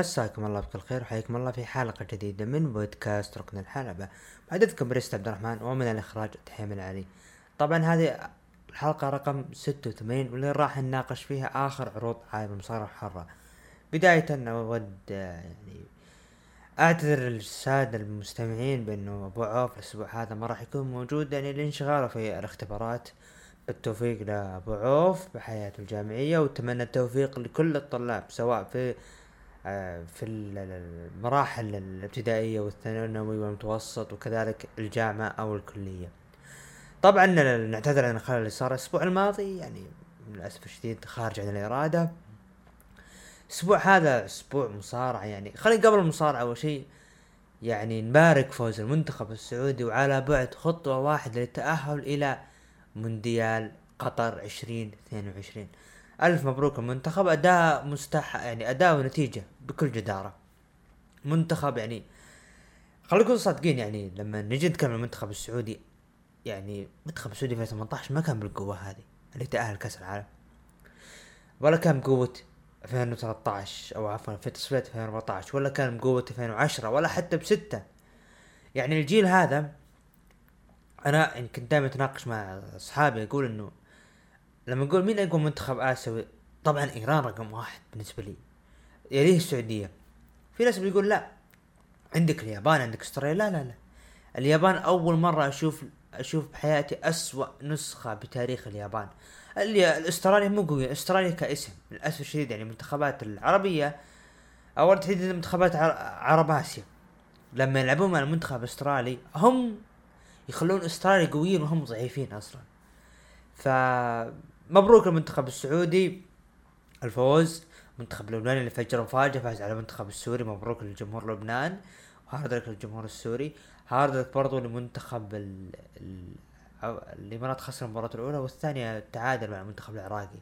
مساكم الله بكل خير وحياكم الله في حلقة جديدة من بودكاست ركن الحلبة. محدثكم بريست عبد الرحمن ومن الإخراج تحيم العلي. طبعا هذه الحلقة رقم ستة وثمانين واللي راح نناقش فيها آخر عروض عالم المصارعة الحرة بداية أود يعني أعتذر للسادة المستمعين بأنه أبو عوف الأسبوع هذا ما راح يكون موجود يعني لانشغاله في الاختبارات. بالتوفيق لأبو عوف بحياته الجامعية وأتمنى التوفيق لكل الطلاب سواء في في المراحل الابتدائية والثانوي والمتوسط وكذلك الجامعة أو الكلية. طبعا نعتذر عن الخلل اللي صار الأسبوع الماضي يعني للأسف الشديد خارج عن الإرادة. الأسبوع هذا أسبوع مصارعة يعني خلينا قبل المصارعة أول شيء يعني نبارك فوز المنتخب السعودي وعلى بعد خطوة واحدة للتأهل إلى مونديال قطر عشرين اثنين وعشرين. ألف مبروك المنتخب. أداء مستح يعني أداء ونتيجة بكل جدارة. منتخب يعني خلينا نكون صادقين يعني لما نجي نتكلم عن المنتخب السعودي يعني المنتخب السعودي في 2018 ما كان بالقوة هذه اللي تأهل كأس العالم. ولا كان بقوة 2013 أو عفوا في تصفية 2014 ولا كان بقوة 2010 ولا حتى بستة. يعني الجيل هذا أنا كنت دائما أتناقش مع أصحابي أقول إنه لما نقول مين أقوى منتخب آسيوي؟ طبعا إيران رقم واحد بالنسبة لي. يليه السعودية؟ في ناس بيقول لا. عندك اليابان عندك أستراليا. لا لا لا. اليابان أول مرة أشوف أشوف بحياتي أسوأ نسخة بتاريخ اليابان. الأستراليا مو قوية. أستراليا كاسم. للأسف الشديد يعني المنتخبات العربية أو تحديدا منتخبات عرب آسيا. لما يلعبون مع المنتخب الأسترالي هم يخلون أستراليا قويين وهم ضعيفين أصلا. ف مبروك المنتخب السعودي. الفوز المنتخب اللبناني اللي فجر مفاجأة فاز على المنتخب السوري. مبروك للجمهور لبنان. و hard luck للجمهور السوري. hard luck برضو لمنتخب ال... ال... الامارات خسر المباراة الأولى والثانية تعادل مع المنتخب العراقي.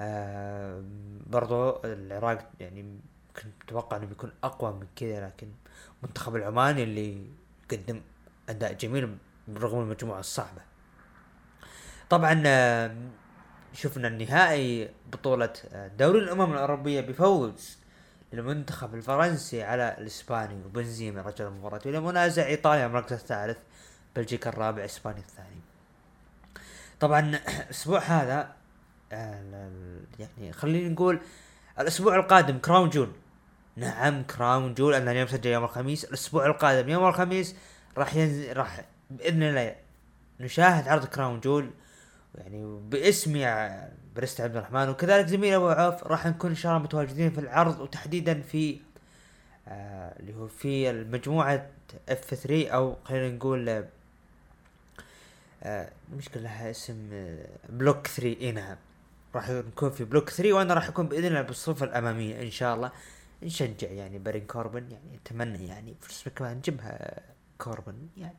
آه برضو العراق يعني كنت أتوقع إنه بيكون أقوى من كذا لكن المنتخب العماني اللي قدم أداء جميل برغم المجموعة الصعبة. طبعا شفنا النهائي بطولة آه، دوري الأمم الأوروبية بفوز المنتخب الفرنسي على الإسباني وبنزيما. رجل المباراة إلى منازع إيطاليا المركز الثالث بلجيكا الرابع إسبانيا الثاني. طبعا الأسبوع هذا آه، يعني خلينا نقول الأسبوع القادم Crown Jewel نعم Crown Jewel أنا اليوم سجل يوم الخميس. الأسبوع القادم يوم الخميس راح ينزل راح بإذن الله نشاهد عرض Crown Jewel يعني باسمي برست عبد الرحمن. وكذلك زميل أبو عوف راح نكون إن شاء الله متواجدين في العرض وتحديدا في آه اللي هو في المجموعة F 3 أو خلينا نقول آه المشكلة لها اسم آه block 3 إي نعم. راح نكون في block 3 وأنا راح أكون بإذن الله بالصفة الأمامية إن شاء الله. نشجع يعني بارين كوربن يعني أتمنى يعني فرصة كمان نجيبها كوربن يعني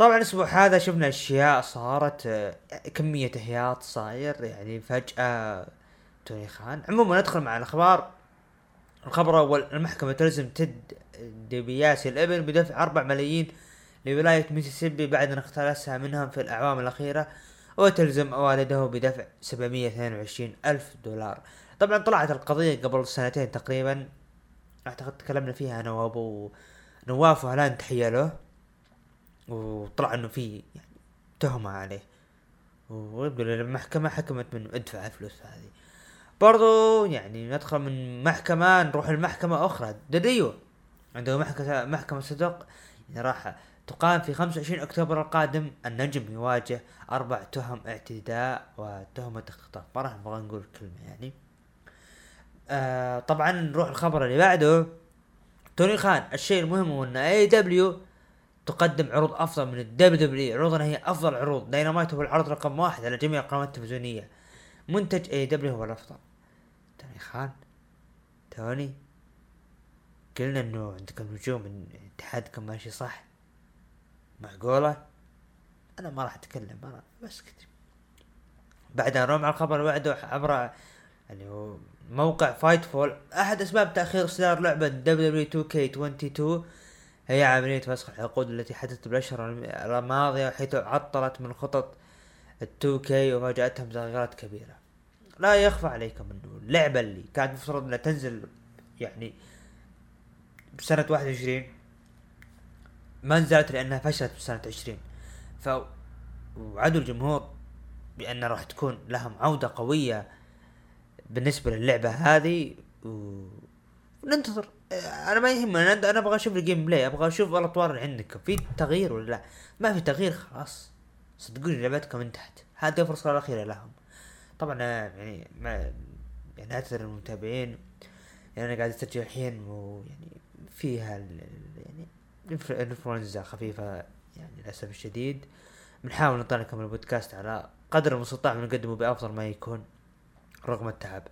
طبعا الأسبوع هذا شفنا أشياء صارت كمية إحياط صاير يعني فجأة. توني خان عموما ندخل مع الأخبار. الخبر الأول المحكمة تلزم تيد ديبياسي الإبن بدفع أربع ملايين لولاية ميسيسيبي بعد أن اختلسها منهم في الأعوام الأخيرة وتلزم والده بدفع 722 ألف دولار. طبعا طلعت القضية قبل سنتين تقريبا. أعتقد تكلمنا فيها أنا وأبو نواف وهلان تحية له. وطلع انه في يعني تهمة عليه. ويقول المحكمة حكمت منه ادفع الفلوس هذه. برضو يعني ندخل من محكمة نروح لمحكمة أخرى. دديو عنده محكمة محكمة صدق. يعني راح تقام في 25 أكتوبر القادم. النجم يواجه أربع تهم اعتداء وتهمة اختطاف. ما راح نبغى نقول كلمة يعني. آه طبعا نروح الخبر اللي بعده. توني خان الشيء المهم هو إن AEW تقدم عروض أفضل من ال WWE عروضنا هي أفضل عروض. داينامايت هو العرض رقم واحد على جميع القنوات التلفزيونية. منتج AEW هو الأفضل. توني خان توني قلنا إنه عندكم نجوم اتحادكم ماشي صح؟ معقولة أنا ما راح أتكلم أنا بس كتب بعدها نروح على الخبر بعده عبر اللي هو موقع Fightful أحد أسباب تأخير اصدار لعبة دبليو 2 كي 22 هي عملية فسخ العقود التي حدثت بالأشهر الماضية حيث عطلت من خطط ال 2K وفاجأتهم تغييرات كبيرة لا يخفى عليكم أنه اللعبة اللي كانت مفترض أنها تنزل يعني بسنة واحد وعشرين ما نزلت لأنها فشلت بسنة عشرين ف وعدوا الجمهور بان راح تكون لهم عودة قوية بالنسبة للعبة هذه. وننتظر أنا ما يهمني أنا أبغى أشوف ال gameplay أبغى أشوف الأطوار اللي عندكم في تغيير ولا لا؟ ما في تغيير خلاص. صدقوني لعبتكم انتهت هذه الفرصة الأخيرة لهم. طبعا يعني ما يعني أعتذر المتابعين يعني أنا قاعد اسجل الحين ويعني فيها. يعني انفلونزا خفيفة يعني للأسف الشديد. بنحاول نطلع لكم البودكاست على قدر المستطاع بنقدمه بأفضل ما يكون رغم التعب.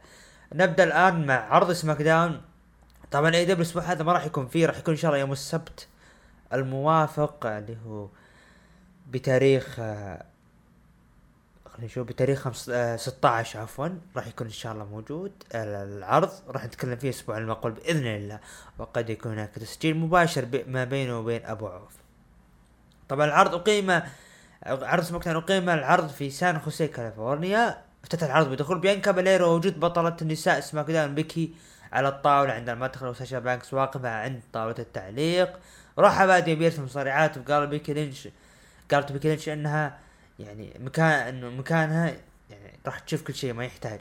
نبدأ الآن مع عرض سماك داون. طبعا AEW الأسبوع هذا ما راح يكون فيه راح يكون إن شاء الله يوم السبت الموافق اللي هو بتاريخ آه، خلينا نشوف بتاريخ خمس آه 16 عفوا راح يكون إن شاء الله موجود. العرض راح نتكلم فيه الأسبوع المقبل بإذن الله وقد يكون هناك تسجيل مباشر ما بينه وبين أبو عوف. طبعا العرض اقيم عرض سماك اقيم العرض في سان خوسيه كاليفورنيا. افتتح العرض بدخول بيانكا بلير و ووجود بطلة النساء سماك داون بيكي على الطاولة عند المدخل وساشا بانكس واقفة عند طاولة التعليق. راح آدم بيرس مصارعات وقال بيكي لينش قالت بيكي لينش إنها يعني مكان إنه مكانها يعني راح تشوف كل شيء ما يحتاج.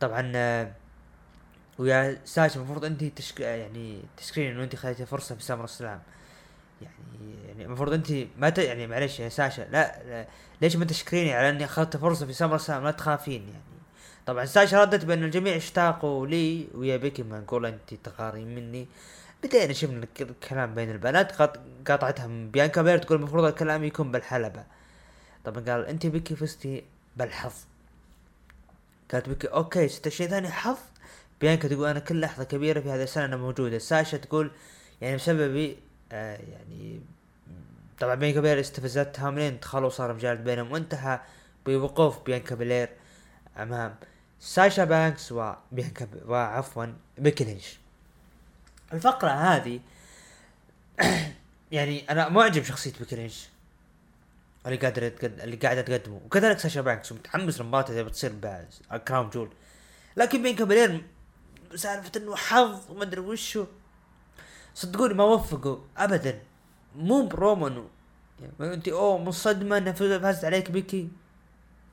طبعا آه، ويا ساشا المفروض أنت تشك يعني تشكرين إنه أنت خذيتي فرصة في سمر سلام. يعني يعني المفروض أنت ما ت... يعني معلش يا ساشا لا, لا ليش ما تشكريني على إني أخذت فرصة في سمر سلام؟ لا تخافين يعني. طبعا ساشا ردت بأن الجميع اشتاقوا لي ويا بيكي ما نقول انت تغارين مني. بدينا شفنا الكلام بين البنات قاطعتها من بيانكا بير تقول المفروض الكلام يكون بالحلبة. طبعا قال انت بيكي فزتي بالحظ. قالت بيكي أوكي ست شيء ثاني حظ؟ بيانكا تقول أنا كل لحظة كبيرة في هذا السنة أنا موجودة. ساشا تقول يعني بسببي آه يعني طبعا بيانكا بير استفزتها منين؟ دخلوا صار مجال بينهم وانتهى بوقوف بيانكا بلير أمام. ساشا بانكس وبيانكا وعفوا بيكي الفقرة هذه يعني أنا معجب شخصية بيكي اللي قادر اللي قاعدة تقدمه. وكذلك ساشا بانكس متحمس للمباراة اللي بتصير كراون جول. لكن بيانكا بلير سالفة إنه حظ وما أدري وشو. صدقوني ما وفقوا ابدا. مو برومان يعني أنت أوه مصدمة إنه فازت عليك بيكي.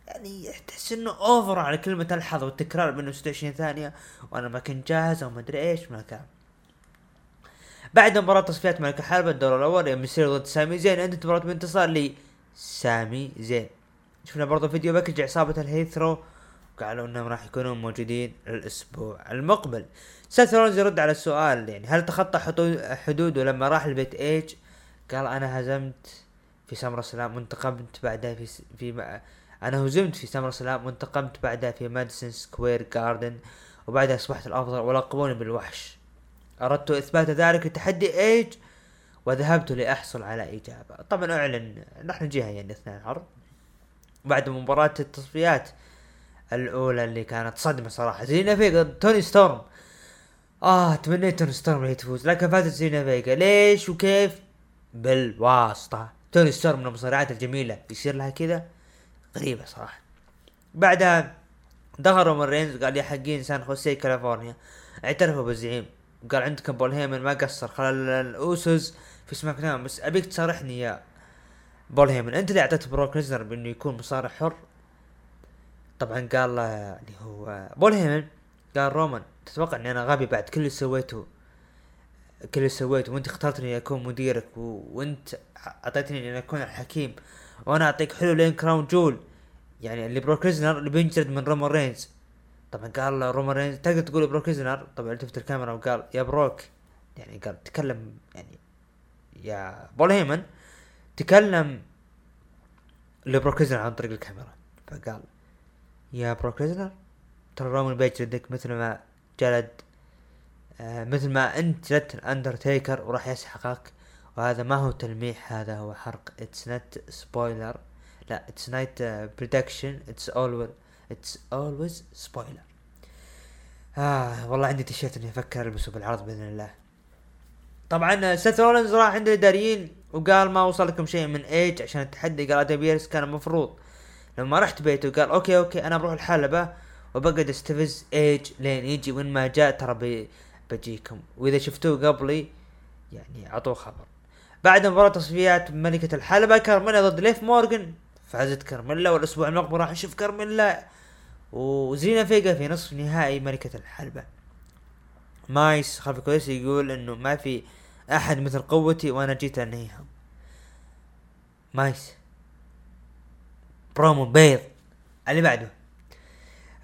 يعني تحس إنه اوفر على كلمة الحظ والتكرار بإنه 26 ثانية وأنا ما كنت جاهز أو ما أدري إيش ما كان. بعد مباراة تصفيات ملك الحرب الدور الأول يوم يصير ضد سامي زين عندك مباراة بانتصار لسامي زين. شفنا برضو فيديو باكج عصابة الهيثرو قالوا إنهم راح يكونون موجودين الأسبوع المقبل. سيث يرد على السؤال يعني هل تخطى حدوده لما راح لبيت ايج قال أنا هزمت في سمر سلام وانتقمت بعدها في في أنا هزمت في سمر سلام وانتقمت بعدها في ماديسون سكوير جاردن وبعدها أصبحت الأفضل ولقبوني بالوحش. أردت إثبات ذلك لتحدي إيج وذهبت لأحصل على إجابة. طبعا أعلن راح نجيها يعني اثناء العرض بعد مباراة التصفيات الأولى اللي كانت صدمة صراحة. زيلينا فيغا توني ستورم. آه تمنيت توني ستورم هي تفوز لكن فازت زيلينا فيغا. ليش وكيف؟ بالواسطة. توني ستورم من المصارعات الجميلة. يصير لها كذا؟ غريبة صراحة. بعدها دخل رومان رينز قال يا حقين سان خوسيه كاليفورنيا. اعترفوا بالزعيم. قال عندكم بول هيمن ما قصر. خلى الاوسوس في سماك داون بس أبيك تصارحني يا بول هيمن أنت اللي أعطيت بروك ليزنر بأنه يكون مصارع حر؟ طبعا قال اللي هو بول هيمن قال رومان تتوقع إني أنا غبي بعد كل اللي سويته؟ كل اللي سويته وأنت اخترتني أكون مديرك و... وأنت أعطيتني إني أكون الحكيم. وأنا اعطيك حلول لين كراون جول. يعني اللي بروك ليزنر اللي بينجلد من رومان رينز. طبعا قال رومان رينز تقدر تقول بروك ليزنر طبعا التفت الكاميرا وقال يا بروك. يعني قال تكلم يعني يا بول هيمن تكلم لبروك ليزنر عن طريق الكاميرا. فقال يا بروك ليزنر ترى رومان بيجلدك مثل ما جلد آه مثل ما انت جلدت الأندرتيكر وراح يسحقك. وهذا ما هو تلميح هذا هو حرق. it's not spoiler لا it's not prediction it's always it's always spoiler آه والله عندي تيشيرت إني أفكر البسه بالعرض بإذن الله. طبعا سيث رولنز راح عند الاداريين وقال ما وصل لكم شيء من ايج عشان التحدي. قال آدم بيرس كان المفروض. لما رحت بيته قال okay okay أنا بروح الحلبة وبقعد أستفز ايج لين يجي. وإن ما جاء ترى بجيكم. وإذا شفتوه قبلي يعني عطوه خبر. بعد مباراة تصفيات ملكة الحلبة كارميلا ضد ليف مورغان. فازت كارميلا والأسبوع المقبل راح نشوف كارميلا وزيلينا فيجا في نصف نهائي ملكة الحلبة. مايس خلف الكواليس يقول إنه ما في أحد مثل قوتي وأنا جيت انهيهم مايس. برومو بيض. اللي بعده.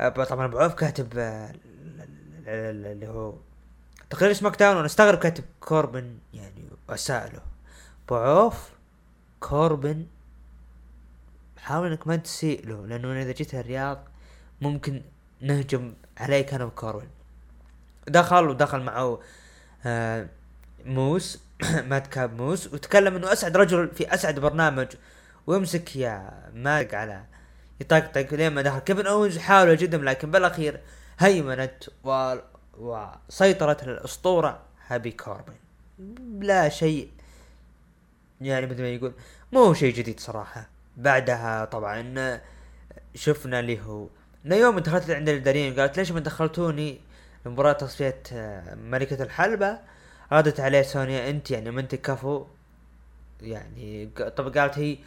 أه، طبعا أبو عوف كاتب أه، اللي هو تقرير SmackDown وأنا استغرب كاتب كوربن يعني واساله ابو عوف كوربن. حاول إنك ما تسيء له لأنه إذا جيت الرياض ممكن نهجم عليك أنا وكوربن دخل ودخل معه آه موس مات كاب موس وتكلم إنه أسعد رجل في أسعد برنامج. ويمسك يا مارك على يطقطق لين ما دخل. كيفن اونز حاول جدا لكن بالأخير هيمنت و... وسيطرت الأسطورة هابي كوربن. لا شيء يعني مثل ما يقول مو شيء جديد صراحة. بعدها طبعا شفنا اللي هو نيومي دخلت عند الاداريين قالت ليش ما دخلتوني؟ مباراة تصفية آه، ملكة الحلبة. ردت عليه سونيا أنت يعني ما أنت كفو. يعني طب قالت هي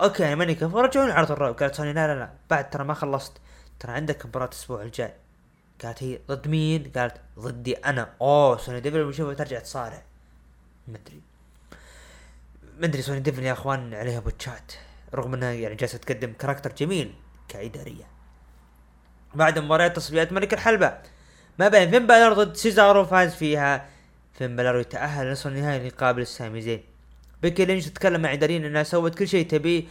okay يعني ماني كفو رجعوني عرض ال Raw قالت سونيا لا لا لا بعد ترى ما خلصت. ترى عندك مباراة الأسبوع الجاي. قالت هي ضد مين؟ قالت ضدي أنا. أوه سونيا ديفل بنشوفها ترجع تصارع. مدري مدري سونيا ديفل يا أخوان عليها بوتشات رغم إنها يعني جالسة تقدم character جميل كإدارية بعد مباراة تصفيات ملك الحلبة ما بين فين بالر ضد سيزارو فاز فيها فين بالر يتأهل لنصف النهائي ليقابل السامي زين بيكي لينش تتكلم مع الاداريين إنها سوت كل شيء تبيه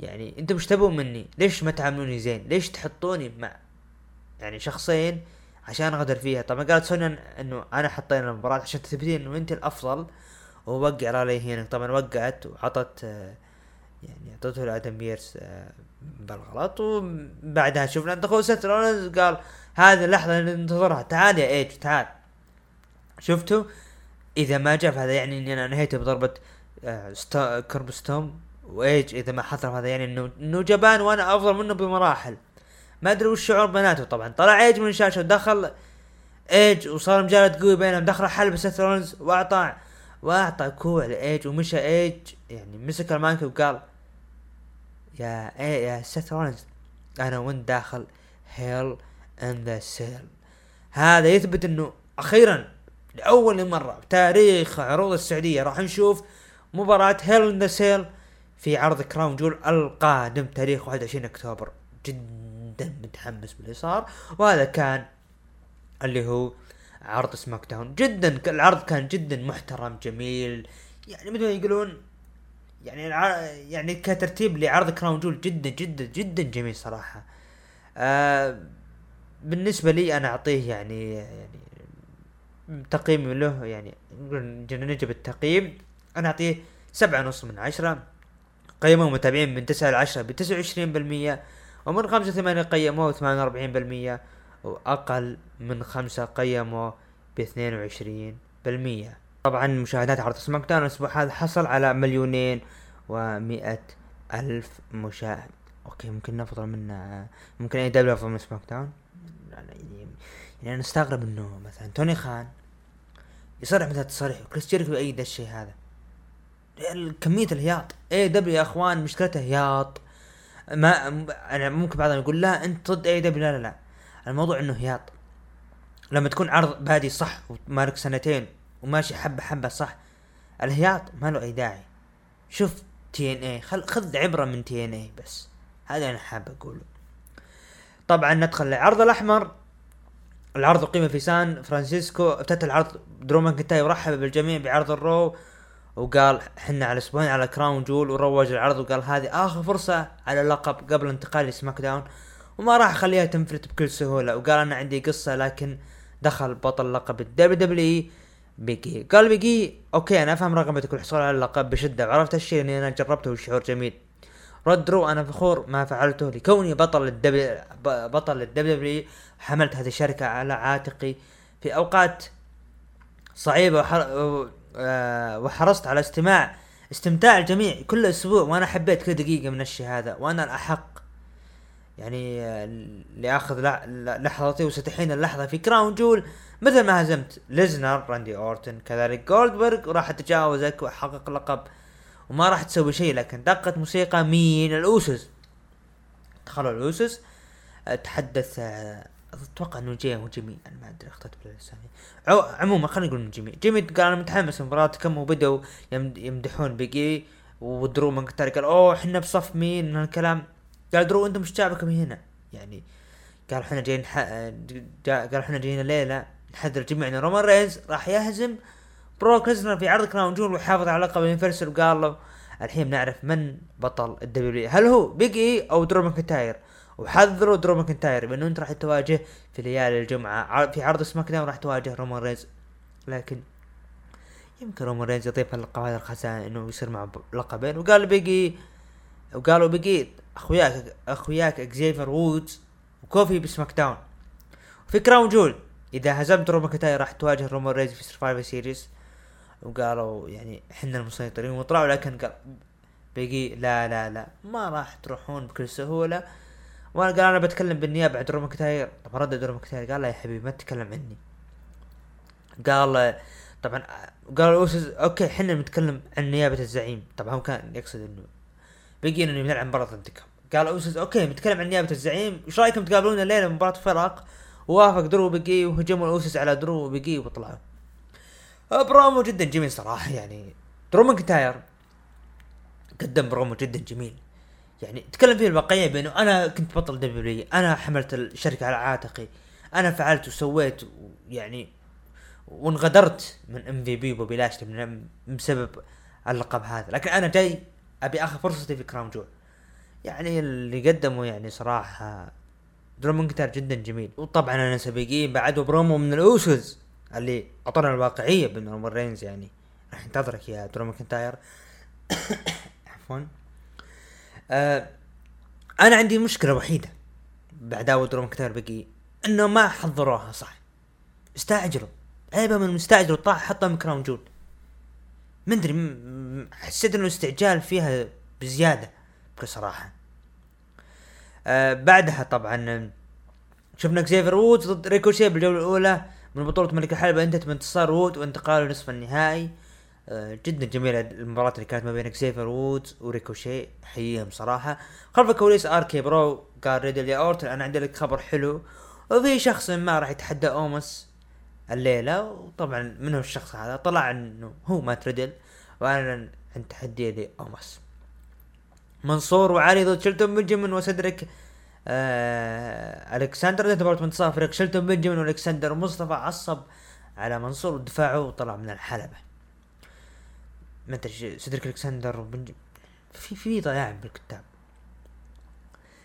يعني أنتم إيش تبون مني؟ ليش ما تعاملوني زين؟ ليش تحطوني مع يعني شخصين عشان أقدر فيها؟ طبعا قالت سونيا إنه أنا حطينا المباراة عشان تثبتين إنه أنت الأفضل ووقع رالي هنا. طبعا وقعت وعطت يعني أعطته لآدم بيرس آه، بالغلط. وبعدها شفنا دخول ست قال هذه اللحظة اللي ننتظرها. تعال يا إيج تعال. شفتوا إذا ما جاء فهذا يعني إني أنا انهيته بضربة آه كرب ستوم وإيج إذا ما حصل هذا يعني إنه إنه جبان وأنا أفضل منه بمراحل. ما أدري وش شعور بناته. طبعا طلع إيج من الشاشة ودخل. إيج وصار مجالد قوي بينهم. دخل حلب ست رونز واعطى واعطى كوع لإيج ومشى إيج يعني مسك المايك وقال يا إيه يا ست رونز أنا وين داخل هيل ان ذا سيل هذا يثبت إنه أخيرا لأول مرة بتاريخ عروض السعودية راح نشوف مباراة هيل ان ذا سيل في عرض Crown Jewel القادم تاريخ 21 أكتوبر. جدا متحمس باللي صار وهذا كان اللي هو عرض SmackDown جدا العرض كان جدا محترم جميل. يعني مثل ما يقولون؟ يعني يعني كترتيب لعرض Crown Jewel جدا جدا جدا جميل صراحة. آه بالنسبة لي أنا أعطيه يعني يعني تقييم له يعني نجيب التقييم. أنا أعطيه سبعة ونص من عشرة. قيموا متابعين من تسعة لعشرة بتسعة وعشرين بالمية ومن خمسة ثمانية قيموه ثمانية وأربعين بالمية. وأقل من خمسة باثنين وعشرين بالمية. طبعا مشاهدات عرض SmackDown الأسبوع هذا حصل على مليونين ومئة ألف مشاهد. okay ممكن نفضل منه ممكن AEW أفضل من SmackDown؟ يعني يعني أنا أستغرب إنه مثلا توني خان يصرح مثل التصريح وكريس جيريكو يؤيد الشيء هذا. كمية الهياط. AEW يا أخوان مشكلته هياط. ما أنا ممكن بعضهم يقول لا أنت ضد AEW لا لا لا. الموضوع إنه هياط. لما تكون عرض بادي صح ومالك سنتين وماشي حبة حبة صح الهياط ما له أي داعي. شوف TNA خذ عبرة من TNA بس. هذا أنا حاب أقوله. طبعا ندخل للعرض الأحمر. العرض اقيم في سان فرانسيسكو. افتتح العرض درو ماكنتاير ورحب بالجميع بعرض ال Raw وقال حنا على أسبوعين على Crown Jewel وروج العرض وقال هذه آخر فرصة على اللقب قبل انتقال ل SmackDown وما راح أخليها تنفلت بكل سهولة. وقال أنا عندي قصة لكن دخل بطل لقب ال WWE بيج إي قال بيج إي okay أنا أفهم رغبتك الحصول على اللقب بشدة. وعرفت الشيء اللي أنا جربته والشعور جميل. رد درو أنا فخور ما فعلته. لكوني بطل الدبليو بطل الدبليو حملت هذه الشركة على عاتقي في أوقات صعيبة آه، وحرصت على استماع استمتاع الجميع كل أسبوع وأنا حبيت كل دقيقة من الشيء هذا. وأنا الأحق يعني لح- لحظتي وستحين اللحظة في Crown Jewel. مثل ما هزمت ليسنر راندي أورتن كذلك جولدبرغ وراح اتجاوزك واحقق لقب وما راح تسوي شيء لكن دقت موسيقى مين؟ الاوسس دخلوا الاوسس تحدث أتوقع إنه جاي هو جيمي أنا ما أدري اخطأت بالاسامي عموما خلينا نقول إنه جيمي. جيمي قال أنا متحمس لمباراتكم وبدأوا يمد- يمدحون بيج إي ودرو ماكنتاير قال أوه إحنا بصف مين؟ من هالكلام. قال درو أنتم إيش جابكم هنا؟ يعني قال إحنا جايين ح... قال إحنا جايين الليلة نحذر جميعنا رومان رينز راح يهزم بروك ليزنر في عرض كراون جول ويحافظ على لقب ال Universal وقال له الحين بنعرف من بطل الدبليو هل هو بيج اي أو درو ماكنتاير؟ وحذروا درو ماكنتاير بأنه انت راح تواجه في ليالي الجمعة في عرض سماك داون راح تواجه رومان رينز. لكن يمكن رومان رينز يضيف اللقب هذا لخزانته إنه يصير مع لقبين. وقال بيجي وقالوا بيجي أخوياك أخوياك إكزيفر وودز وكوفي بسماك داون. في كراون جول إذا هزمت رومان ماكنتاير راح تواجه رومان رينز في سرفايفر سيريز وقالوا يعني إحنا المسيطرين وطلعوا لكن قال بيجي لا لا لا ما راح تروحون بكل سهولة. وأنا قال أنا بتكلم بالنيابه عن درو ماكنتاير طب رد درو ماكنتاير قال لا يا حبيبي ما تتكلم عني. قال طبعا قال الاوسس okay إحنا بنتكلم عن نيابة الزعيم. طبعا هو كان يقصد إنه بيجي إنه بنلعب مباراه ضدكم قال أوسس okay بنتكلم عن نيابة الزعيم. إيش رأيكم تقابلون الليلة مباراة فرق؟ ووافق درو بيجي وهجموا الأوسس على درو وبيجي وطلعوا برومو جدا جميل صراحة يعني درو ماكنتاير قدم برومو جدا جميل. يعني تكلم فيه الواقعية بأنه أنا كنت بطل دبليو أنا حملت الشركة على عاتقي أنا فعلت وسويت يعني وانغدرت من إم في بي وبوبي بسبب اللقب هذا. لكن أنا جاي أبي آخذ فرصتي في كراون جول يعني اللي قدمه يعني صراحة درو ماكنتاير جدا جميل. وطبعا أنا سابقين بعد برومو من الاوسز اللي اعطانا الواقعية بين رينز يعني راح ينتظرك يا درو ماكنتاير. عفوا. آه أنا عندي مشكلة وحيدة بعداوه درو ماكنتاير بيج اي إنه ما حضروها صح. استعجلوا. عيبة من مستعجل وطاح حطها من كراون جول. أدري حسيت إنه استعجال فيها بزيادة. بكل صراحة. آه بعدها طبعا شفنا اكزيفر وودز ضد ريكوشي بالجولة الأولى من بطولة ملك الحلبة أنتهت بانتصار وود وانتقاله لنصف النهائي. آه، جدا جميلة المباراة اللي كانت ما بين اكزيفر وودز وريكوشي حييهم صراحة. خلف الكواليس ار كي برو قال ريدل يا أورتن أنا عندي لك خبر حلو. وفي شخص ما راح يتحدى أومس الليلة وطبعا من هو الشخص هذا؟ طلع إنه هو مات ريدل وأعلن عن تحدي لأومس. منصور وعلي ضد شلتون بنجمن وسدريك آه ألكسندر انتهت مباراة فريق شلتون بنجمن وألكسندر ومصطفى عصب على منصور ودفاعه وطلع من الحلبة. إيش- سيدريك ألكسندر في في ضياع بالكتاب.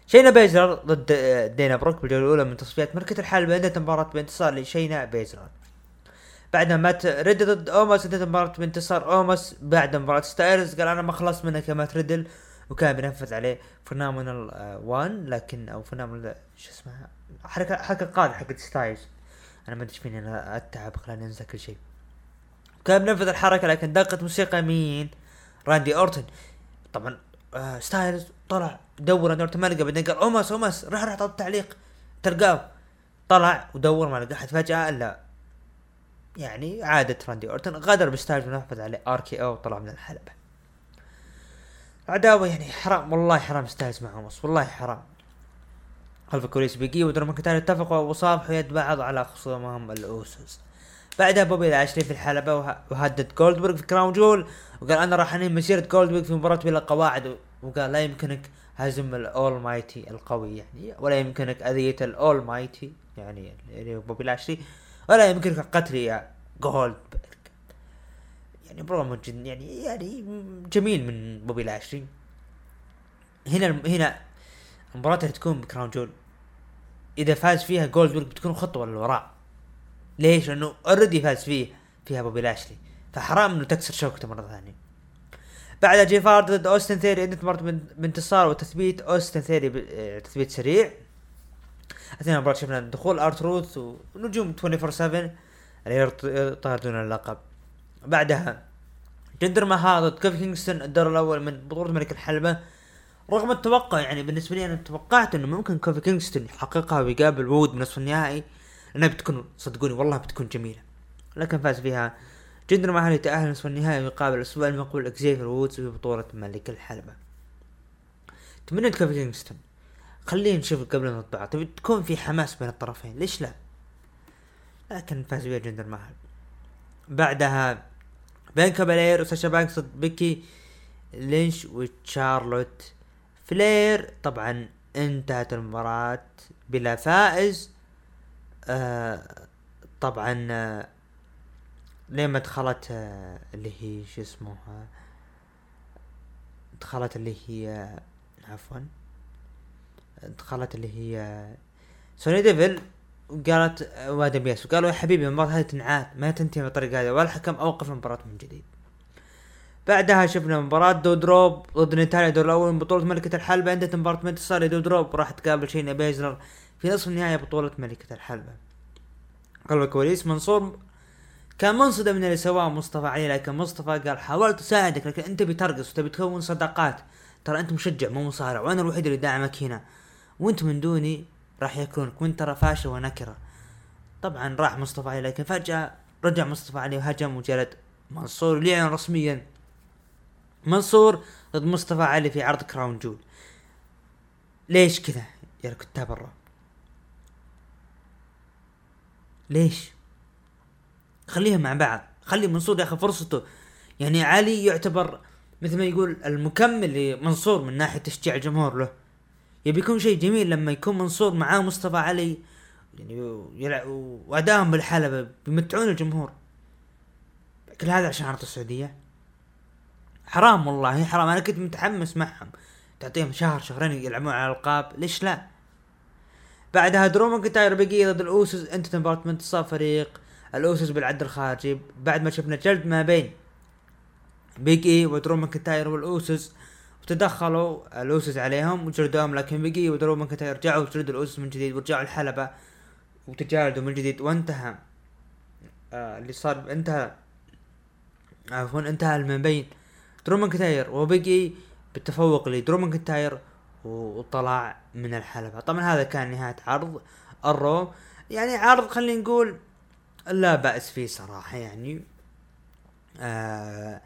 شينا بيزلر ضد آه، دانا بروك بالجولة الأولى من تصفيات ملكة الحلبة انتهت المباراة بانتصار لشينا بيزلر. بعدها مات ريدل ضد أوماس انتهت المباراة بانتصار أوماس بعد مباراة ستايلز قال أنا ما خلصت منك يا مات ريدل وكان بينفذ عليه Phenomenal 1 لكن أو Phenomenal شو اسمها حركة حركة قاعدة حقت ستايلز أنا ما أدري إيش فيني أنا اتعب خلاني أنسى كل شيء. كان بينفذ الحركة لكن دقت موسيقى مين؟ راندي أورتن. طبعا آه ستايلز طلع دور راندي أورتن ما لقى بعدين قال أوماس أوماس راح راح تعطي تعليق تلقاه. طلع ودور ما لقى أحد فجأة إلا يعني عادة راندي أورتن غادر بستايلز ونفذ عليه RKO وطلع من الحلبة. عداوة يعني حرام والله حرام ستايلز مع اوماس والله حرام. خلف الكواليس بيجي ودرو ماكنتاير اتفقوا وصافحوا يد بعض على خصومهم الاوسوس بعدها بوبي لاشلي في الحلبة وه- وهدد جولدبرغ في كراون جول وقال أنا راح أنهي مسيرة جولدبرغ في مباراة بلا قواعد. وقال لا يمكنك هزم ال Almighty القوي يعني ولا يمكنك أذية ال Almighty يعني هو بوبي لاشلي ولا يمكنك قتلي يا جولدبرغ يعني برومو جد يعني يعني جميل من بوبي لاشلي هنا هنا المباراة اللي تكون بكراون جول. إذا فاز فيها جولدبرغ بتكون خطوة للوراء. ليش؟ لأنه already فاز فيه فيها بوبي لاشلي فحرام إنه تكسر شوكته مرة ثانية. بعدها جيف هاردي ضد أوستن ثيري مرت بان- بانتصار وتثبيت. أوستن ثيري آه، تثبيت سريع. أثناء المباراة شفنا دخول ار تروث ونجوم 24 7 اللي يطاردون اللقب. بعدها. جندر ماهال ضد كوفي كينغستون الدور الأول من بطولة ملك الحلبة؟ رغم التوقع يعني بالنسبة لي أنا توقعت إنه ممكن كوفي كينغستون يحققها ويقابل وود بنصف النهائي. لانها بتكون صدقوني والله بتكون جميلة. لكن فاز فيها جندر ماهال يتأهل نصف النهائي ويقابل الأسبوع المقبل اكزيفر وودز في بطولة ملك الحلبة. تمنيت كوفي كينغستون خلينا نشوف قبل نطبع تبي تكون في حماس بين الطرفين؟ ليش لا؟ لكن فاز فيها جندر ماهال. بعدها بيانكا بلير وساشا بانكس ضد بيكي لينش وتشارلوت فلير طبعا انتهت المباراة بلا فائز. آه طبعا آه لما دخلت آه اللي هي شو اسمه آه دخلت اللي هي آه عفوا دخلت اللي هي آه سوني ديفل وقالت وادم بيرس وقالوا يا حبيبي المباراة هذه تنعاد ما تنتهي بالطريقة هذه والحكم اوقف المباراة من جديد. بعدها شفنا مباراة دو دروب ضد نيتاليا دور الأول من بطولة ملكة الحلبة انتهت مباراة انتصار دو دروب راح تقابل شينا بيزلر في نصف النهائي بطولة ملكة الحلبة. قبل الكواليس منصور كان منصدم من اللي سواه مصطفى علي لكن مصطفى قال حاولت أساعدك لكن أنت بترقص وتبي تكون صداقات. ترى أنت مشجع مو مصارع وأنا الوحيد اللي داعمك هنا. وأنت من دوني راح يكونك وانت ترى فاشل ونكرة. طبعا راح مصطفى علي لكن فجأة رجع مصطفى علي وهجم وجلد منصور ليعلن رسميا منصور ضد مصطفى علي في عرض كراون جول. ليش كذا يا كتاب الرعب؟ ليش؟ خليهم مع بعض. خلي منصور ياخذ فرصته. يعني علي يعتبر مثل ما يقول المكمل لمنصور من ناحية تشجيع الجمهور له. يبي يكون شيء جميل لما يكون منصور معاه مصطفى علي. يعني يلع- وادائهم بالحلبة بيمتعون الجمهور. كل هذا عشان عرض السعودية؟ حرام والله حرام. أنا كنت متحمس معهم. تعطيهم شهر شهرين يلعبون على الألقاب. ليش لا؟ بعدها درو ماكنتاير بقي ضد الأوسوس انتهت مباراة من انتصار فريق. الأوسوس بالعد الخارجي. بعد ما شفنا جلد ما بين بيج إي ودرو ماكنتاير والأوسوس وتدخلوا الاوسوس عليهم وجلدوهم لكن بيج إي ودرو ماكنتاير رجعوا وجلدوا الاوسوس من جديد ورجعوا الحلبة وتجالدوا من جديد. وانتهى آه اللي صار انتهى عفوا انتهى ما بين درو ماكنتاير وبيج إي بالتفوق لدرو ماكنتاير وطلع من الحلبة. طبعا هذا كان نهاية عرض الرو. يعني عرض خلينا نقول لا بأس فيه صراحة يعني. آه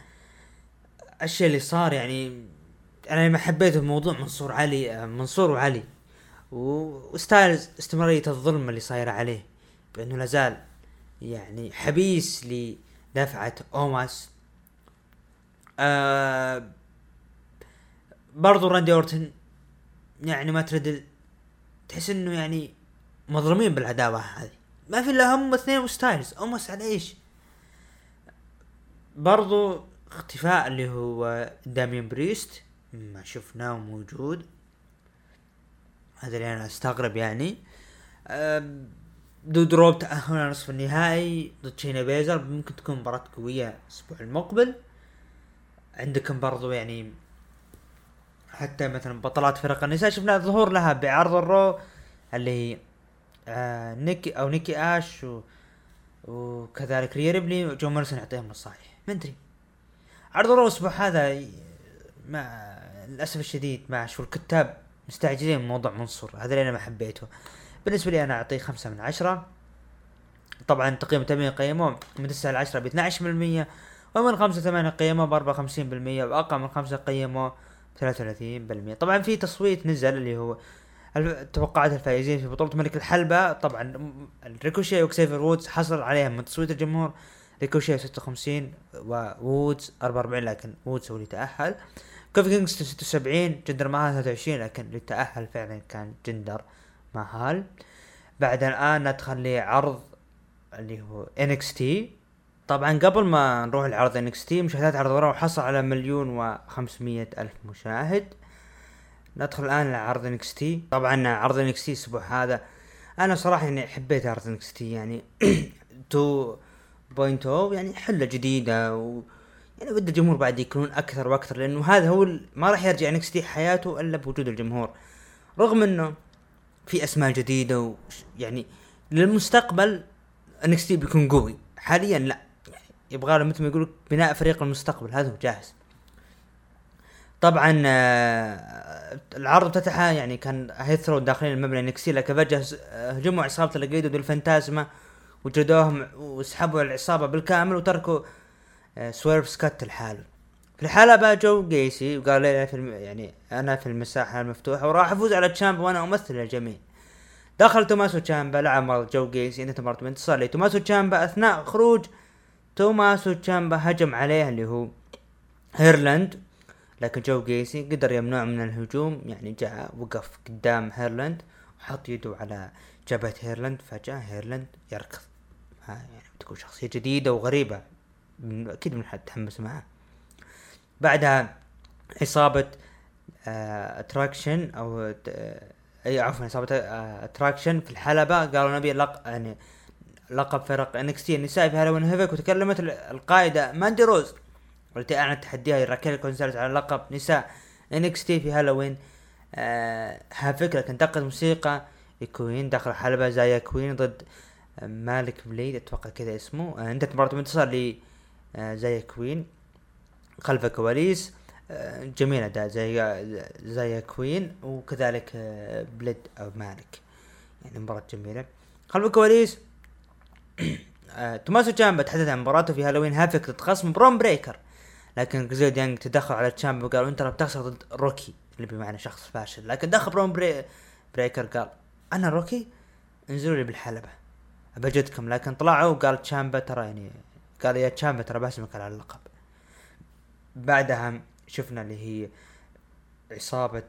الشيء اللي صار يعني أنا ما حبيته موضوع منصور علي منصور وعلي و- وستايلز استمرارية الظلم اللي صايرة عليه بأنه لازال يعني حبيس لدفعة أوماس. آه برضو راندي أورتن يعني ما ترد تحس إنه يعني مظلومين بالعداوة هذه. ما في إلا هم اثنين وستايلز. أوماس على إيش؟ برضو اختفاء اللي هو دامين بريست ما شفناه موجود. هذا اللي أنا أستغرب يعني. دو دروب تأهل نصف النهائي ضد شينا بيزلر. ممكن تكون مباراة قوية الأسبوع المقبل. عندكم برضو يعني حتى مثلا بطلات فرق النساء. شفنا ظهور لها بعرض الرو اللي هي آه نيكي أو نيكي آش و وكذلك ريا ريبلي وجون موريسون يعطيهم نصائح ما أدري. عرض الرو الأسبوع هذا مع للأسف الشديد مع شو الكتاب مستعجلين موضوع منصور هذا اللي أنا ما حبيته. بالنسبة لي أنا أعطيه خمسة من عشرة. طبعا تقييم تمانية قيموه من تسعة لعشرة ب 12% ومن خمسة ثمانية قيموه ب 54% وأقل من خمسة قيموه ب 33% طبعا في تصويت نزل اللي هو توقعات الفائزين في بطولة ملك الحلبة. طبعا الريكوشي وكسيفر وودز حصل عليهم من تصويت الجمهور. ريكوشي 56 وودز 44 لكن وودز هو اللي تأهل. كوفي كينغستون 76 جندر ماهال 23 لكن اللي تأهل فعلا كان جندر ماهال بعد الآن ندخل لعرض اللي هو NXT طبعا قبل ما نروح لعرض NXT مشاهدات عرض رو حصل على مليون وخمسمية ألف مشاهد. ندخل الآن لعرض NXT طبعا عرض NXT الأسبوع هذا أنا صراحة يعني حبيت عرض NXT يعني 2.0 يعني حلة جديدة و يعني ودي الجمهور بعد يكونون أكثر وأكثر لأنه هذا هو ما راح يرجع NXT حياته إلا بوجود الجمهور. رغم أنه في أسماء جديدة و يعني للمستقبل NXT بيكون قوي. حاليا لا. يعني يبغى له مثل ما يقولوا بناء فريق المستقبل هذا هو جاهز. طبعا آه، العرض افتتحها يعني كان هيثرو داخلين المبنى نكسي لكن فجأة آه، هجموا عصابه الجيدو الفانتازما وجدوهم وسحبوا العصابة بالكامل وتركوا سويرف لحاله في الحالة بقى جو جيسي وقال لي في الم... يعني أنا في المساحة المفتوحة وراح أفوز على تشامبا وأنا أمثل الجميع. دخل توماسو تشامبا لعب جو جيسي أنت مرة انتصار لتوماسو تشامبا أثناء خروج توماسو تشامبا هجم عليه اللي هو هيرلاند. لكن جو جيسي قدر يمنعه من الهجوم يعني جاء وقف قدام هيرلاند وحط يده على جبهة هيرلاند فجأة هيرلاند يركض. يعني تكون شخصية جديدة وغريبة. أكيد من حد تحمس معه بعدها إصابة اتراكشن أو آه، أي عفوا إصابة اتراكشن في الحلبة. قالوا نبي لق يعني لقب فرق انكستي النسائي في هالوين هيفك وتكلمت ال- القائدة ماندي روز والتي أعلنت تحديها راكيل كونسالس على لقب نساء انكستي في هالوين. آه هافك لكن انتقد موسيقى كوين داخل الحلبة زي كوين ضد آه، مالك بليد أتوقع كذا اسمه. آه مباراة انتصار ل آه زي كوين خلف الكواليس آه، جميل اداء زي زي كوين وكذلك آه، بليد أو مالك. يعني مباراة جميلة. خلف الكواليس آه، توماسو تشامبا تحدث عن مباراته في هالوين. هافك ضد خصم برون بريكر لكن Grizzled Young تدخل على تشامبا وقالوا انت رح تخسر ضد rookie اللي بمعنى شخص فاشل. لكن دخل برون بري بريكر قال أنا rookie؟ انزلوا لي بالحلبة بجلدكم لكن طلعوا وقال تشامبا ترى يعني قال يا تشامبا ترى باسمك على اللقب. بعدها شفنا اللي هي عصابة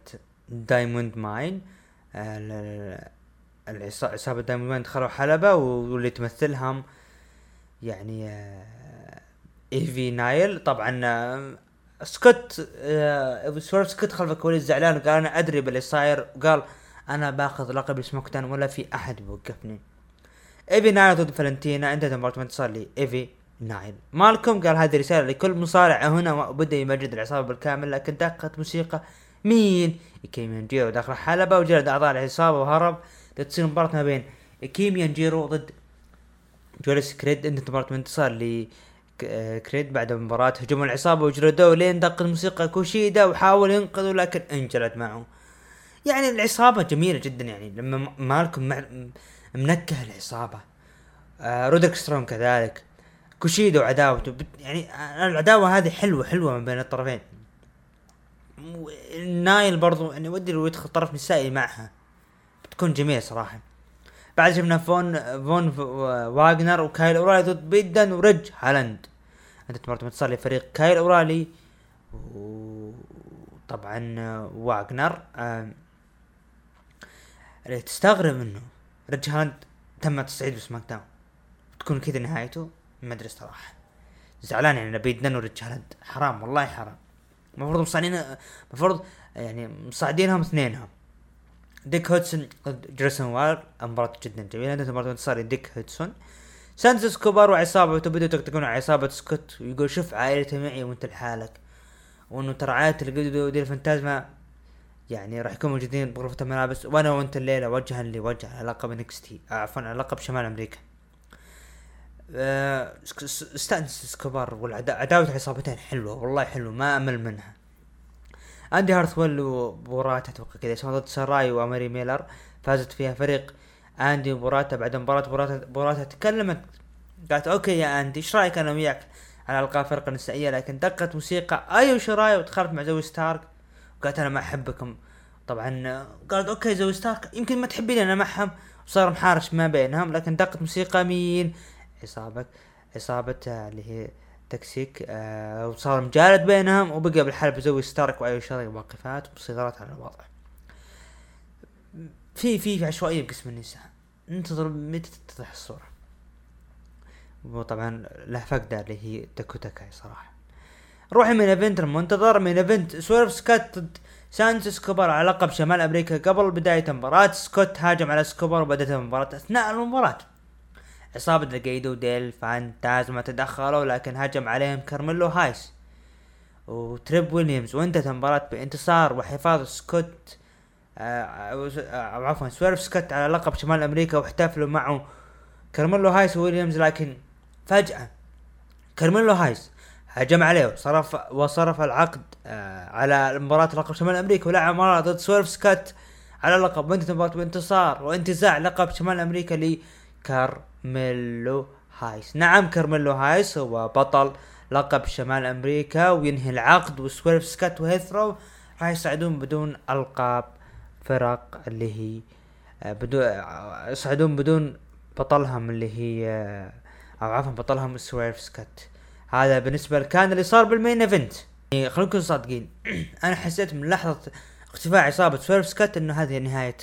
دايموند ماين آه، عصابة دايموند ماين دخلوا حلبة واللي تمثلهم يعني آه، ايفي نايل. طبعا آه، سكوت آه، سويرف سكوت خلف الكواليس زعلان وقال أنا أدري باللي صاير. وقال أنا باخذ لقب سموكتان ولا في أحد بيوقفني. ايفي نايل ضد فالنتينا. انتهت مباراة انتصار لايفي نايل مالكم قال هذه رسالة لكل مصارع هنا وبدأ يمجد العصابة بالكامل لكن دقت موسيقى مين؟ ايكيمن جيرو داخل الحلبة وجلد أعضاء العصابة وهرب. لتصير مباراة ما بين ايكيمن جيرو ضد جوليوس كريد. انتهت مباراة انتصار ل آه، كريد بعد مباراة هجوم العصابة وجلدوه لين دق الموسيقى كوشيدا وحاول ينقذه لكن انجلد معه. يعني العصابة جميلة جدا يعني لما مالكم منكه العصابة. آه رودريك سترونج كذلك. كوشيدا وعداوته يعني العداوة هذه حلوة حلوة ما بين الطرفين. نايل برضو يعني ودي لو يدخل طرف نسائي معها. بتكون جميلة صراحة. بعد شفنا فون فون واغنر وكايل أورالي. ضد بيت دن ورج هولاند. أنت مرة متصل لفريق كايل أورالي. وطبعا آم، اللي تستغرب انه رج هولاند تم تصعيد بسماك داون. تكون كذا نهايته. ما أدري صراحة. زعلان يعني ورج هولاند حرام والله حرام. المفروض مصعدين المفروض يعني مصعدينهم اثنينهم. ديوك هودسون ضد جريسون والر مباراة جدا جميلة. انتهت مباراة انتصار ديوك هودسون. سانتوس اسكوبار وعصابته بدأوا يطقطقون على عصابة سكوت. ويقول شوف عائلتي معي وانت لحالك. وانه ترى عائلة ليجادو ديل فانتازما يعني راح يكونوا موجودين بغرفة الملابس. وأنا وانت الليلة وجها لوجه على لقب عفوا على لقب شمال أمريكا. سانتوس اسكوبار والعداوة عصابتين حلوة والله حلوة ما أمل منها. اندي هارتويل وبيروتا أتوقع كذا اسمها ضد ساراي واماري ميلر فازت فيها فريق اندي وبيروتا بعد مباراة بيروتا بيروتا تكلمت قالت okay يا اندي إيش رأيك أنا وياك؟ على القاب فرقة النسائية لكن دقت موسيقى ايو شيراي ودخلت مع زوي ستارك. وقالت أنا ما أحبكم. طبعا قالت okay زوي ستارك يمكن ما تحبيني أنا معهم وصار محارش ما بينهم لكن دقت موسيقى مين؟ عصابة آه، اللي هي توكسيك آه وصار مجالد بينهم وبقى بالحلبة زوي ستارك وايو شيراي واقفات وصغارات على الوضع. في في عشوائية بقسم النساء. ننتظر متى تتضح الصورة. وطبعا له فقدة اللي هي داكوتا كاي صراحة. نروح main event المنتظر main event سويرف سكوت ضد سانتوس اسكوبار على لقب شمال أمريكا قبل بداية المباراة سكوت هاجم على اسكوبار وبدأت المباراة. أثناء المباراة. عصابة ليجادو ديل فانتازما تدخلوا لكن هجم عليهم كارميلو هايس وتريك ويليامز. وانتهت المباراة بانتصار وحفاظ سكوت آه، أو أو عفوا سويرف سكوت على لقب شمال أمريكا واحتفلوا معه كارميلو هايس وويليامز. لكن فجأة كارميلو هايس هجم عليه وصرف وصرف العقد آه، على مباراة لقب شمال أمريكا ولعب مباراة ضد سويرف سكوت على لقب. وانتهت المباراة بانتصار وانتزاع لقب شمال أمريكا لكارميلو هايس نعم كارميلو هايس هو بطل لقب شمال أمريكا وينهي العقد وسويرف سكوت وهيت رو. راح يصعدون بدون ألقاب فرق اللي هي آه، بدون آه، يصعدون بدون بطلهم اللي هي آه، أو عفوا بطلهم سويرف سكوت هذا بالنسبة لكان اللي صار بال main event. يعني خلينا نكون صادقين. أنا حسيت من لحظة اختفاء عصابة سويرف سكوت إنه هذه نهاية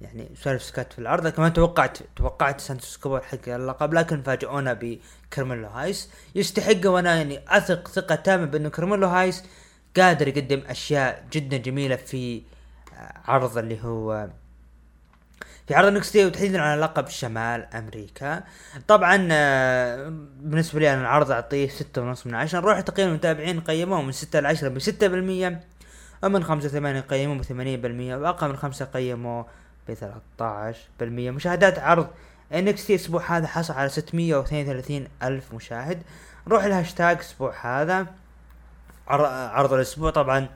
يعني سويرف سكوت في العرض كمان توقعت توقعت سانتوس اسكوبار حق اللقب لكن فاجئونا بكارميلو هايس. يستحق وأنا يعني أثق ثقة تامة بانه كارميلو هايس قادر يقدم أشياء جدا جميلة في عرض اللي هو في عرض NXT وتحديدا على لقب شمال أمريكا. طبعا آه، بالنسبة لي أنا العرض أعطيه ستة ونص من عشرة. نروح تقييم المتابعين قيموه من ستة ل 10 بستة بالمية ومن خمسة ثمانية قيموه بثمانين بالمية وأقل من خمسة قيموه بثلاثة بالمية. مشاهدات عرض NXT الأسبوع هذا حصل على 632 ألف مشاهد. نروح الهاشتاج الأسبوع هذا. عرض الأسبوع طبعا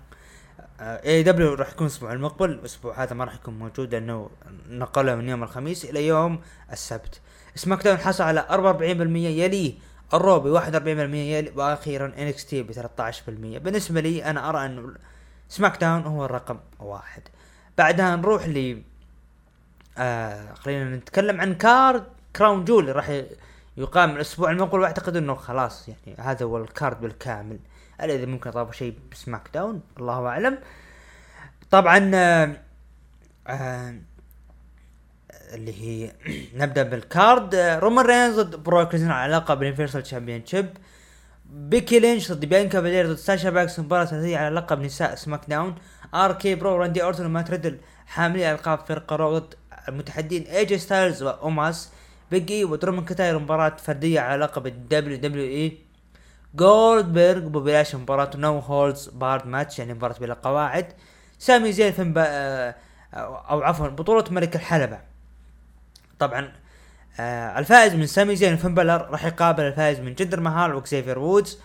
AEW راح يكون الأسبوع المقبل. الأسبوع هذا ما راح يكون موجود لأنه نقله من يوم الخميس إلى يوم السبت. سماك داون حصل على 44% يليه الرو ب 41% يلي وأخيرا NXT ب 13% بالنسبة لي أنا أرى انه سماك داون هو الرقم واحد. بعدها نروح ل آه خلينا نتكلم عن card كراون جول راح يقام الأسبوع المقبل وأعتقد إنه خلاص يعني هذا هو ال card بالكامل. ألا إذا ممكن اضافوا شيء بسماك داون الله أعلم. طبعا آه آه اللي هي نبدأ بال card. آه رومان رينز ضد بروك على لقب ال universal championship. بيكي لينش ضد بيانكا بلير ضد ساشا بانكس مباراة ثلاثية على لقب نساء سماك داون. آر كي برو راندي اورتون ومات ريدل حاملي ألقاب فرقة رو ضد المتحدين ايجي ستايلز واوماس بيج اي ودرو ماكنتاير مباراة فردية على لقب ال WWE جولدبرغ بوبي لاشلي مباراة no holds barred match يعني مباراة بلا قواعد. سامي زين في آه، أو عفوا بطولة ملك الحلبة. طبعا آه الفائز من سامي زين وفين بالور راح يقابل الفائز من جيندر مهال وكسيفير وودز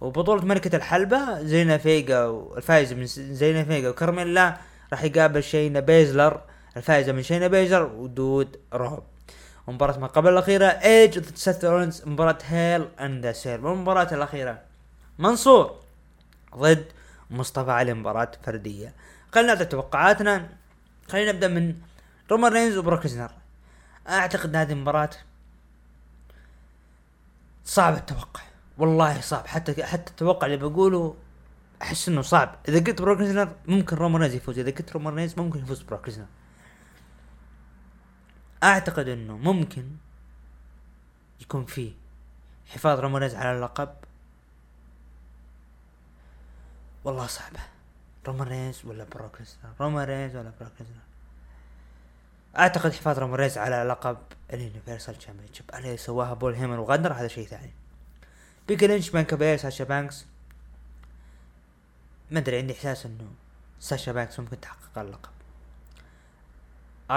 وبطولة ملكة الحلبة زيلينا فيجا والفائز من زيلينا فيجا وكرميلا راح يقابل شاينا بيزلر. الفائزة من شاينا بيزلر ودودروب ومباراة ما قبل الأخيرة ايج ضد سيث رولينز مباراة Hell in a Cell والمباراة الأخيرة منصور ضد مصطفى علي مباراة فردية. خلينا نبدأ توقعاتنا. خلينا نبدأ من رومان رينز وبروك أعتقد هذه المباراة صعب التوقع. والله صعب. حتى حتى التوقع اللي بقوله أحس إنه صعب. إذا قلت بروك ممكن رومان رينز يفوز. إذا قلت رومان رينز ممكن يفوز بروك أعتقد إنه ممكن يكون فيه حفاظ رومان رينز على اللقب. والله صعبة. رومان رينز ولا بروك رومان رينز ولا بروك أعتقد حفاظ رومان رينز على لقب ال Universal Championship. اللي سواها بول هيمن وغندر هذا شيء ثاني. بيكي لينش بيانكا بلير ساشا بانكس. ما أدري عندي إحساس إنه ساشا بانكس ممكن تحقق اللقب.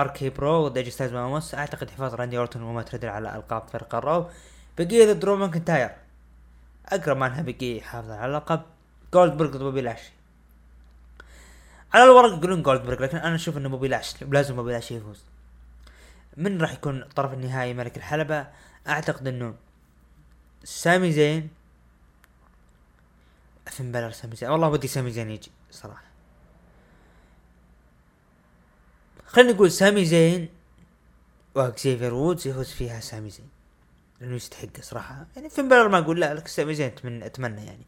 آر كي برو ضد إيه جي ستايلز وأوموس أعتقد حفاظ راندي أورتون ومات ريدل على ألقاب فرق الرو. بيق إي ضد درو ماكنتاير. أقرب ما انها بيق إي حافظ على اللقب جولدبرغ ضد بوبي لاشلي على الورق يقولون جولدبرغ لكن أنا أشوف إنه بوبي لاشلي لازم بوبي لاشلي يفوز. من راح يكون الطرف النهائي ملك الحلبة؟ أعتقد إنه سامي زين. فين بالور سامي زين. والله ودي سامي زين يجي صراحة. خلينا نقول سامي زين. وزافير وودز يفوز فيها سامي زين. لأنه يستحق صراحة. يعني فين بالور ما أقول لا لك سامي زين اتمنى أتمنى يعني.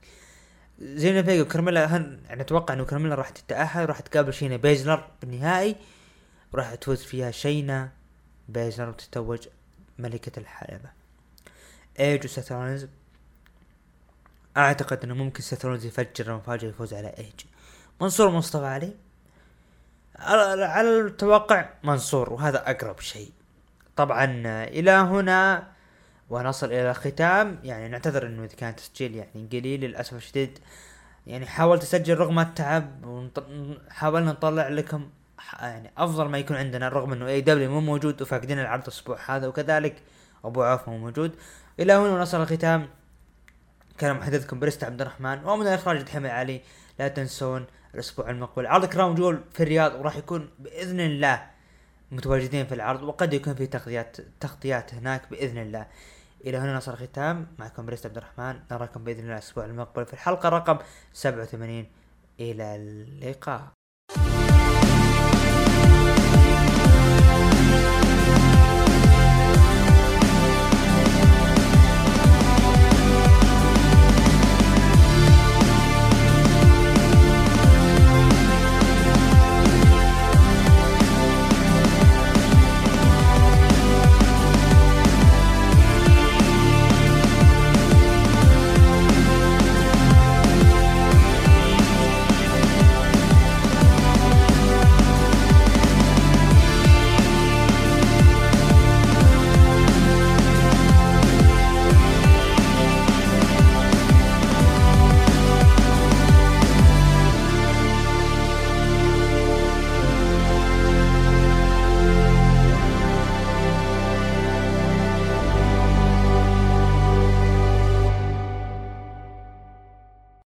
زيلينا فيغا وكارميلا هن يعني أتوقع إنه كارميلا راح تتأهل راح تقابل شاينا بيزلر بالنهائي. وراح تفوز فيها شاينا. بيزلر وتتوج ملكة الحلبة. إيدج وسيث رولينز أعتقد إنه ممكن سيث رولينز يفجر المفاجأة يفوز على إيدج. منصور مصطفى علي. على التوقع منصور وهذا أقرب شيء. طبعا إلى هنا ونصل إلى الختام يعني نعتذر إنه إذا كان تسجيل يعني قليل للأسف الشديد. يعني حاولت أسجل رغم التعب وحاولنا نطلع لكم يعني أفضل ما يكون عندنا رغم إنه AEW مو موجود وفاقدين العرض الأسبوع هذا وكذلك أبو عوف مو موجود. إلى هنا ونصل الختام. كان محدثكم بريست عبد الرحمن ومن الإخراج دحيم العلي لا تنسون الأسبوع المقبل. عرض كراون جول في الرياض وراح يكون بإذن الله متواجدين في العرض وقد يكون في تغطيات تغطيات هناك بإذن الله. إلى هنا نصل الختام. معكم بريست عبد الرحمن. نراكم بإذن الله الأسبوع المقبل في الحلقة رقم 87 إلى اللقاء.